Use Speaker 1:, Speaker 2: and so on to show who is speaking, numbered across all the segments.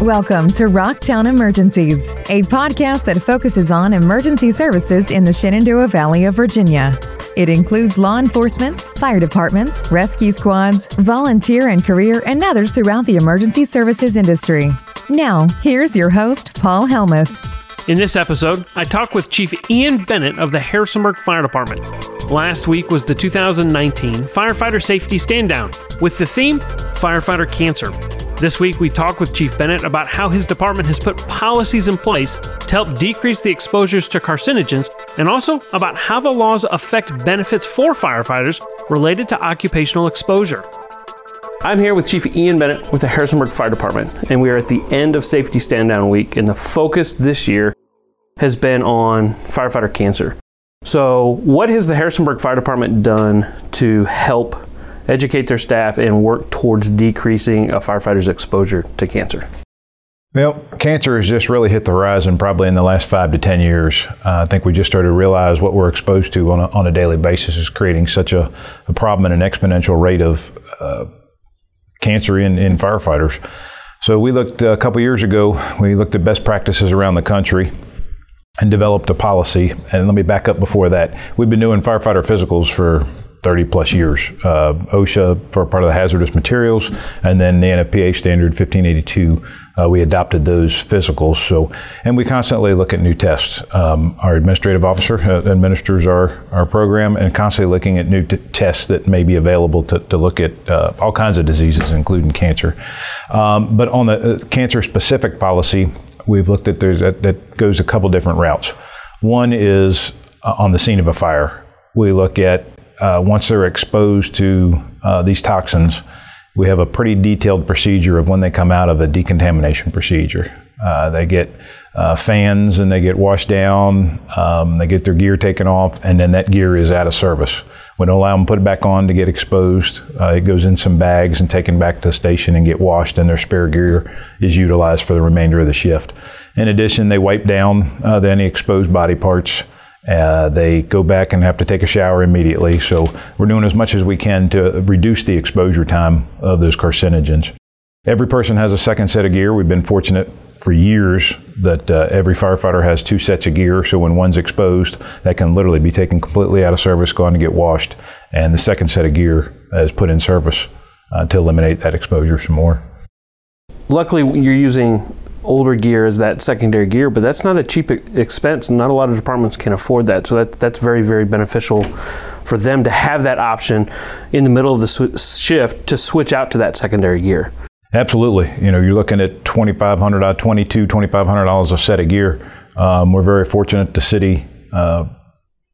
Speaker 1: Welcome to Rocktown Emergencies, a podcast that focuses on emergency services in the Shenandoah Valley of Virginia. It includes law enforcement, fire departments, rescue squads, volunteer and career, and others throughout the emergency services industry. Now, here's your host, Paul Helmuth.
Speaker 2: In this episode, I talk with Chief Ian Bennett of the Harrisonburg Fire Department. Last week was the 2019 Firefighter Safety Stand Down with the theme Firefighter Cancer. This week, we talk with Chief Bennett about how his department has put policies in place to help decrease the exposures to carcinogens and also about how the laws affect benefits for firefighters related to occupational exposure. I'm here with Chief Ian Bennett with the Harrisonburg Fire Department, and we are at the end of Safety Stand Down Week, and the focus this year has been on firefighter cancer. So, what has the Harrisonburg Fire Department done to help educate their staff and work towards decreasing a firefighter's exposure to cancer?
Speaker 3: Well, cancer has just really hit the horizon probably in the last five to 10 years. Uh, I think we just started to realize what we're exposed to on a, on a daily basis is creating such a, a problem and an exponential rate of uh, cancer in, in firefighters. So we looked uh, a couple years ago, we looked at best practices around the country and developed a policy. And let me back up before that. We've been doing firefighter physicals for 30 plus years. Uh, OSHA for part of the hazardous materials, and then the NFPA standard 1582. Uh, we adopted those physicals. So, and we constantly look at new tests. Um, our administrative officer uh, administers our, our program, and constantly looking at new t- tests that may be available to, to look at uh, all kinds of diseases, including cancer. Um, but on the uh, cancer specific policy, we've looked at there's that, that goes a couple different routes. One is uh, on the scene of a fire. We look at uh, once they're exposed to uh, these toxins, we have a pretty detailed procedure of when they come out of a decontamination procedure. Uh, they get uh, fans and they get washed down, um, they get their gear taken off, and then that gear is out of service. We don't allow them to put it back on to get exposed. Uh, it goes in some bags and taken back to the station and get washed, and their spare gear is utilized for the remainder of the shift. In addition, they wipe down uh, any exposed body parts. Uh, they go back and have to take a shower immediately. So we're doing as much as we can to reduce the exposure time of those carcinogens. Every person has a second set of gear. We've been fortunate for years that uh, every firefighter has two sets of gear. So when one's exposed, that can literally be taken completely out of service, gone to get washed, and the second set of gear is put in service uh, to eliminate that exposure some more.
Speaker 2: Luckily, you're using older gear as that secondary gear, but that's not a cheap expense, and not a lot of departments can afford that. So that that's very very beneficial for them to have that option in the middle of the sw- shift to switch out to that secondary gear.
Speaker 3: Absolutely, you know you're looking at twenty five hundred, uh, twenty two, twenty five hundred dollars a set of gear. Um, we're very fortunate the city. Uh,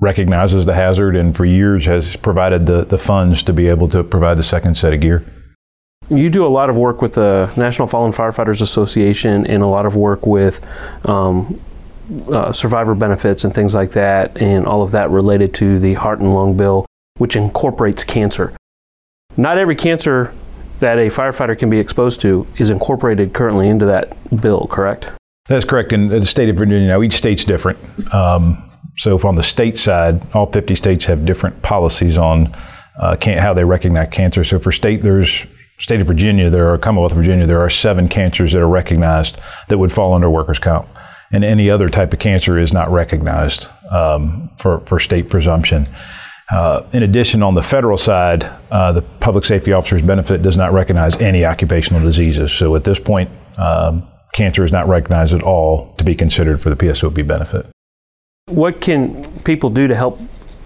Speaker 3: recognizes the hazard and for years has provided the, the funds to be able to provide the second set of gear.
Speaker 2: You do a lot of work with the National Fallen Firefighters Association and a lot of work with um, uh, survivor benefits and things like that, and all of that related to the heart and lung bill, which incorporates cancer. Not every cancer that a firefighter can be exposed to is incorporated currently into that bill, correct?
Speaker 3: That's correct. In the state of Virginia, now each state's different. Um, so, on the state side, all 50 states have different policies on uh, how they recognize cancer. So, for state, there's state of Virginia, there are Commonwealth of Virginia, there are seven cancers that are recognized that would fall under workers' comp, and any other type of cancer is not recognized um, for for state presumption. Uh, in addition, on the federal side, uh, the public safety officer's benefit does not recognize any occupational diseases. So at this point, um, cancer is not recognized at all to be considered for the PSOB benefit.
Speaker 2: What can people do to help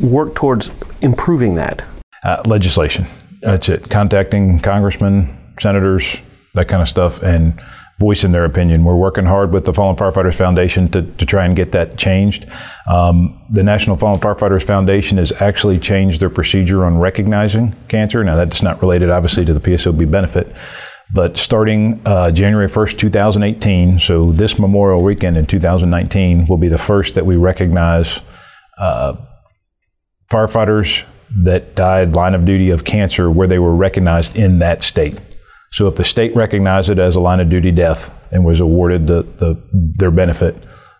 Speaker 2: work towards improving that?
Speaker 3: Uh, legislation. That's it. Contacting congressmen, senators, that kind of stuff, and voicing their opinion. We're working hard with the Fallen Firefighters Foundation to, to try and get that changed. Um, the National Fallen Firefighters Foundation has actually changed their procedure on recognizing cancer. Now, that's not related, obviously, to the PSOB benefit. But starting uh, January 1st, 2018, so this Memorial Weekend in 2019 will be the first that we recognize uh, firefighters that died line of duty of cancer where they were recognized in that state. So if the state recognized it as a line of duty death and was awarded the, the their benefit,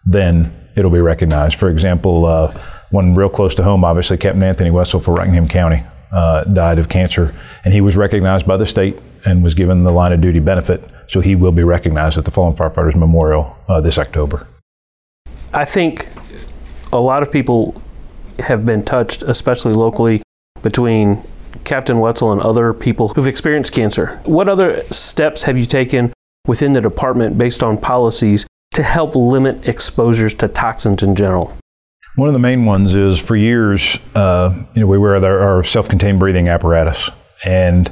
Speaker 3: then it'll be recognized. For example, uh, one real close to home, obviously, Captain Anthony Wessel for Rockingham County. uh, died of cancer, and he was recognized by the state and was given the line of duty benefit. So he will be recognized at the Fallen Firefighters Memorial uh, this October.
Speaker 2: I think a lot of people have been touched, especially locally, between Captain Wetzel and other people who've experienced cancer. What other steps have you taken within the department based on policies to help limit exposures to toxins in general?
Speaker 3: One of the main ones is for years, uh, you know, we wear our self-contained breathing apparatus, and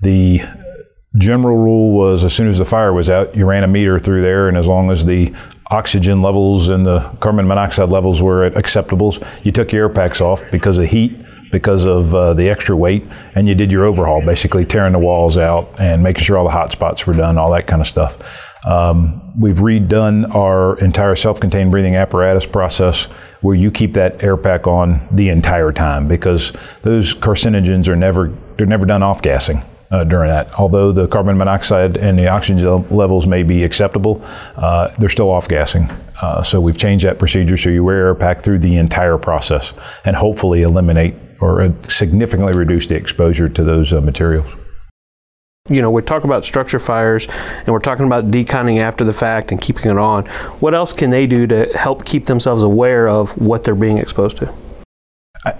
Speaker 3: the general rule was as soon as the fire was out, you ran a meter through there, and as long as the oxygen levels and the carbon monoxide levels were at acceptables, you took your air packs off because of heat, because of uh, the extra weight, and you did your overhaul, basically tearing the walls out and making sure all the hot spots were done, all that kind of stuff. Um, we've redone our entire self-contained breathing apparatus process where you keep that air pack on the entire time because those carcinogens are never they're never done off gassing. Uh, during that. Although the carbon monoxide and the oxygen levels may be acceptable, uh, they're still off gassing. Uh, so we've changed that procedure so you wear air pack through the entire process and hopefully eliminate or uh, significantly reduce the exposure to those uh, materials
Speaker 2: you know, we talk about structure fires and we're talking about deconning after the fact and keeping it on. What else can they do to help keep themselves aware of what they're being exposed to?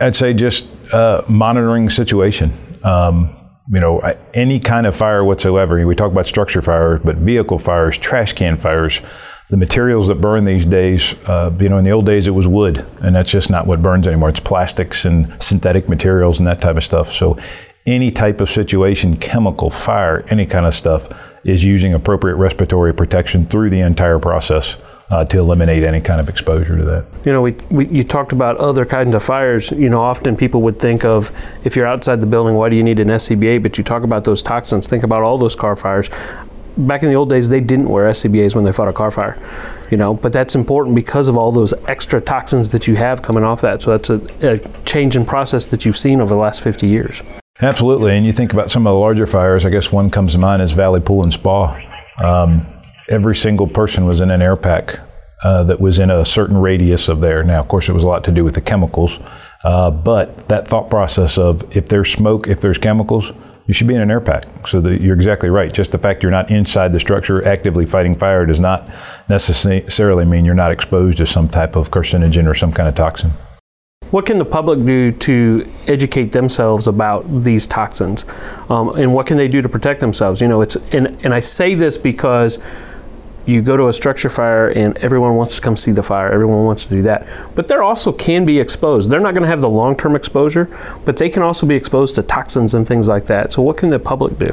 Speaker 3: I'd say just uh, monitoring situation. Um, you know, any kind of fire whatsoever. We talk about structure fires, but vehicle fires, trash can fires, the materials that burn these days, uh, you know, in the old days it was wood, and that's just not what burns anymore. It's plastics and synthetic materials and that type of stuff. So any type of situation, chemical, fire, any kind of stuff, is using appropriate respiratory protection through the entire process. Uh, to eliminate any kind of exposure to that.
Speaker 2: You know, we, we, you talked about other kinds of fires. You know, often people would think of if you're outside the building, why do you need an SCBA? But you talk about those toxins. Think about all those car fires. Back in the old days, they didn't wear SCBAs when they fought a car fire. You know, but that's important because of all those extra toxins that you have coming off that. So that's a, a change in process that you've seen over the last 50 years.
Speaker 3: Absolutely. And you think about some of the larger fires, I guess one comes to mind is Valley Pool and Spa. Um, every single person was in an air pack uh, that was in a certain radius of there. Now, of course, it was a lot to do with the chemicals, uh, but that thought process of if there's smoke, if there's chemicals, you should be in an air pack. So that you're exactly right. Just the fact you're not inside the structure actively fighting fire does not necessarily mean you're not exposed to some type of carcinogen or some kind of toxin.
Speaker 2: What can the public do to educate themselves about these toxins, um, and what can they do to protect themselves? You know, it's and and I say this because you go to a structure fire and everyone wants to come see the fire. Everyone wants to do that, but they're also can be exposed. They're not going to have the long-term exposure, but they can also be exposed to toxins and things like that. So, what can the public do?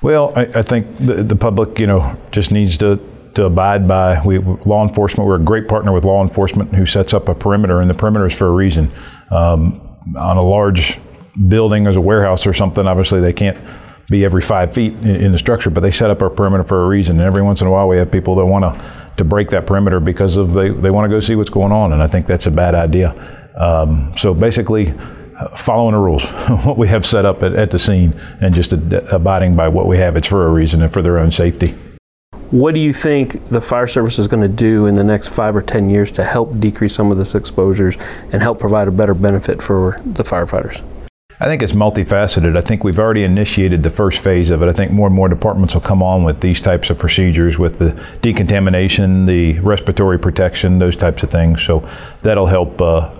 Speaker 3: Well, I, I think the, the public, you know, just needs to to abide by. We, law enforcement, we're a great partner with law enforcement who sets up a perimeter, and the perimeter is for a reason. Um, on a large building as a warehouse or something, obviously they can't be every five feet in, in, the structure, but they set up our perimeter for a reason. And every once in a while, we have people that want to to break that perimeter because of they, they want to go see what's going on, and I think that's a bad idea. Um, so basically, following the rules, what we have set up at, at the scene, and just abiding by what we have. It's for a reason and for their own safety.
Speaker 2: What do you think the fire service is going to do in the next five or 10 years to help decrease some of this exposures and help provide a better benefit for the firefighters?
Speaker 3: I think it's multifaceted. I think we've already initiated the first phase of it. I think more and more departments will come on with these types of procedures with the decontamination, the respiratory protection, those types of things. So that'll help uh,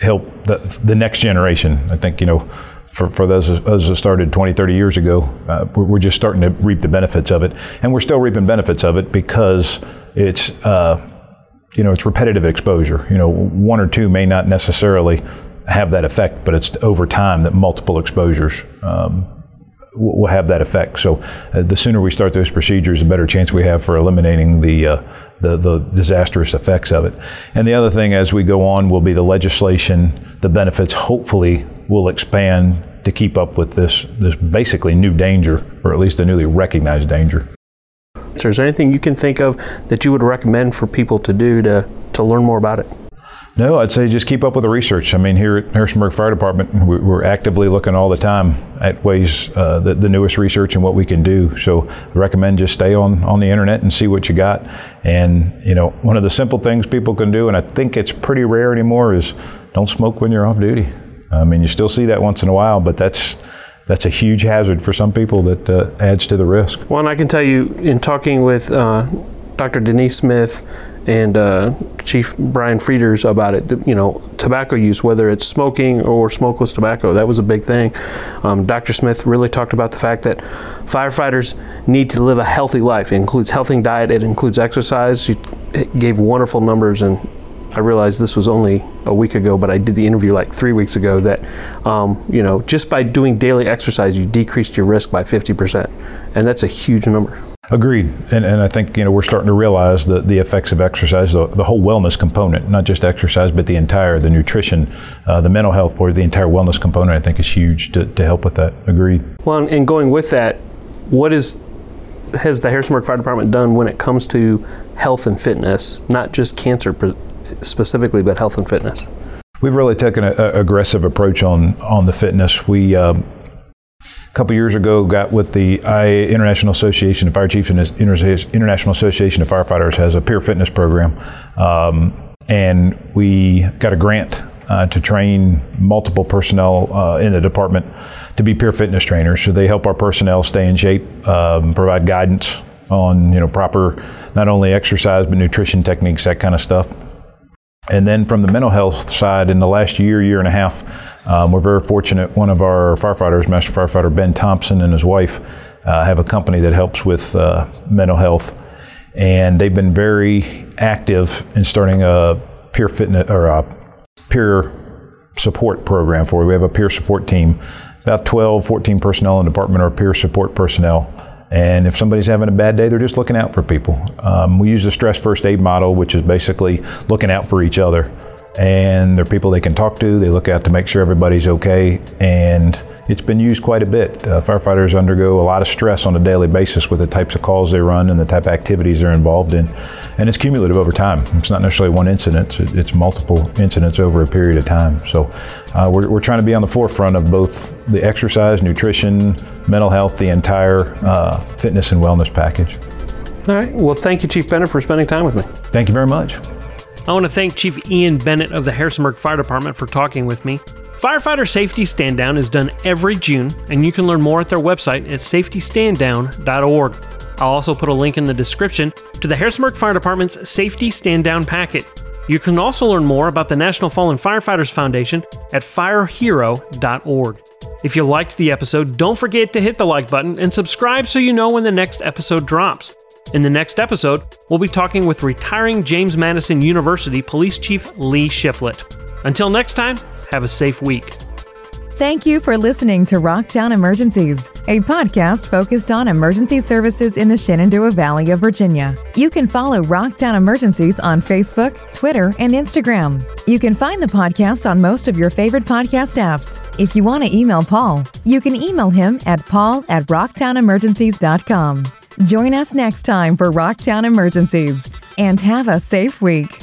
Speaker 3: help the, the next generation. I think, you know, for, for those us that started 20, 30 years ago, uh, we're, we're, just starting to reap the benefits of it. And we're still reaping benefits of it because it's, uh, you know, it's repetitive exposure. You know, one or two may not necessarily have that effect, but it's over time that multiple exposures um, will have that effect. So uh, the sooner we start those procedures, the better chance we have for eliminating the, uh, the, the disastrous effects of it. And the other thing as we go on will be the legislation, the benefits hopefully will expand to keep up with this this basically new danger, or at least a newly recognized danger.
Speaker 2: So is there anything you can think of that you would recommend for people to do to, to learn more about it?
Speaker 3: No, I'd say just keep up with the research. I mean, here at Harrisonburg Fire Department, we're actively looking all the time at ways, uh, the, the, newest research and what we can do. So I recommend just stay on, on the internet and see what you got. And, you know, one of the simple things people can do, and I think it's pretty rare anymore, is don't smoke when you're off duty. I mean, you still see that once in a while, but that's that's a huge hazard for some people that uh, adds to the risk.
Speaker 2: Well, and I can tell you in talking with uh, Dr. Denise Smith and uh, Chief Brian Frieders about it, you know, tobacco use, whether it's smoking or smokeless tobacco, that was a big thing. Um, Dr. Smith really talked about the fact that firefighters need to live a healthy life. It includes healthy diet, it includes exercise. She gave wonderful numbers and I realized this was only a week ago, but I did the interview like three weeks ago. That um, you know, just by doing daily exercise, you decreased your risk by 50%, and that's a huge number.
Speaker 3: Agreed, and, and I think you know we're starting to realize the, the effects of exercise, the, the whole wellness component, not just exercise, but the entire the nutrition, uh, the mental health part, the entire wellness component. I think is huge to, to help with that. Agreed.
Speaker 2: Well, and going with that, what is has the Harrisonburg Fire Department done when it comes to health and fitness, not just cancer specifically, but health and fitness?
Speaker 3: We've really taken an aggressive approach on on the fitness. We um, couple years ago got with the IA International Association of Fire Chiefs and International Association of Firefighters has a peer fitness program, um, and we got a grant uh, to train multiple personnel uh, in the department to be peer fitness trainers. So they help our personnel stay in shape, um, provide guidance on you know proper not only exercise but nutrition techniques, that kind of stuff. And then from the mental health side, in the last year, year and a half, um, we're very fortunate. One of our firefighters, Master Firefighter Ben Thompson, and his wife uh, have a company that helps with uh, mental health, and they've been very active in starting a peer fitness or a peer support program for. We have a peer support team. About 12, 14 personnel in the department are peer support personnel and if somebody's having a bad day, they're just looking out for people. Um, we use the stress first aid model, which is basically looking out for each other. And they're people they can talk to. They look out to make sure everybody's okay. And it's been used quite a bit. Uh, firefighters undergo a lot of stress on a daily basis with the types of calls they run and the type of activities they're involved in. And it's cumulative over time. It's not necessarily one incident, it's multiple incidents over a period of time. So uh, we're, we're trying to be on the forefront of both the exercise, nutrition, mental health, the entire uh, fitness and wellness package.
Speaker 2: All right. Well, thank you, Chief Bennett, for spending time with me.
Speaker 3: Thank you very much.
Speaker 2: I want to thank Chief Ian Bennett of the Harrisonburg Fire Department for talking with me. Firefighter Safety Stand Down is done every June, and you can learn more at their website at safetystanddown.org. I'll also put a link in the description to the Harrisonburg Fire Department's Safety Stand Down packet. You can also learn more about the National Fallen Firefighters Foundation at firehero.org. If you liked the episode, don't forget to hit the like button and subscribe so you know when the next episode drops. In the next episode, we'll be talking with retiring James Madison University Police Chief Lee Shifflett. Until next time, have a safe week.
Speaker 1: Thank you for listening to Rocktown Emergencies, a podcast focused on emergency services in the Shenandoah Valley of Virginia. You can follow Rocktown Emergencies on Facebook, Twitter, and Instagram. You can find the podcast on most of your favorite podcast apps. If you want to email Paul, you can email him at paul at rocktownemergencies.com. Join us next time for Rocktown Emergencies and have a safe week.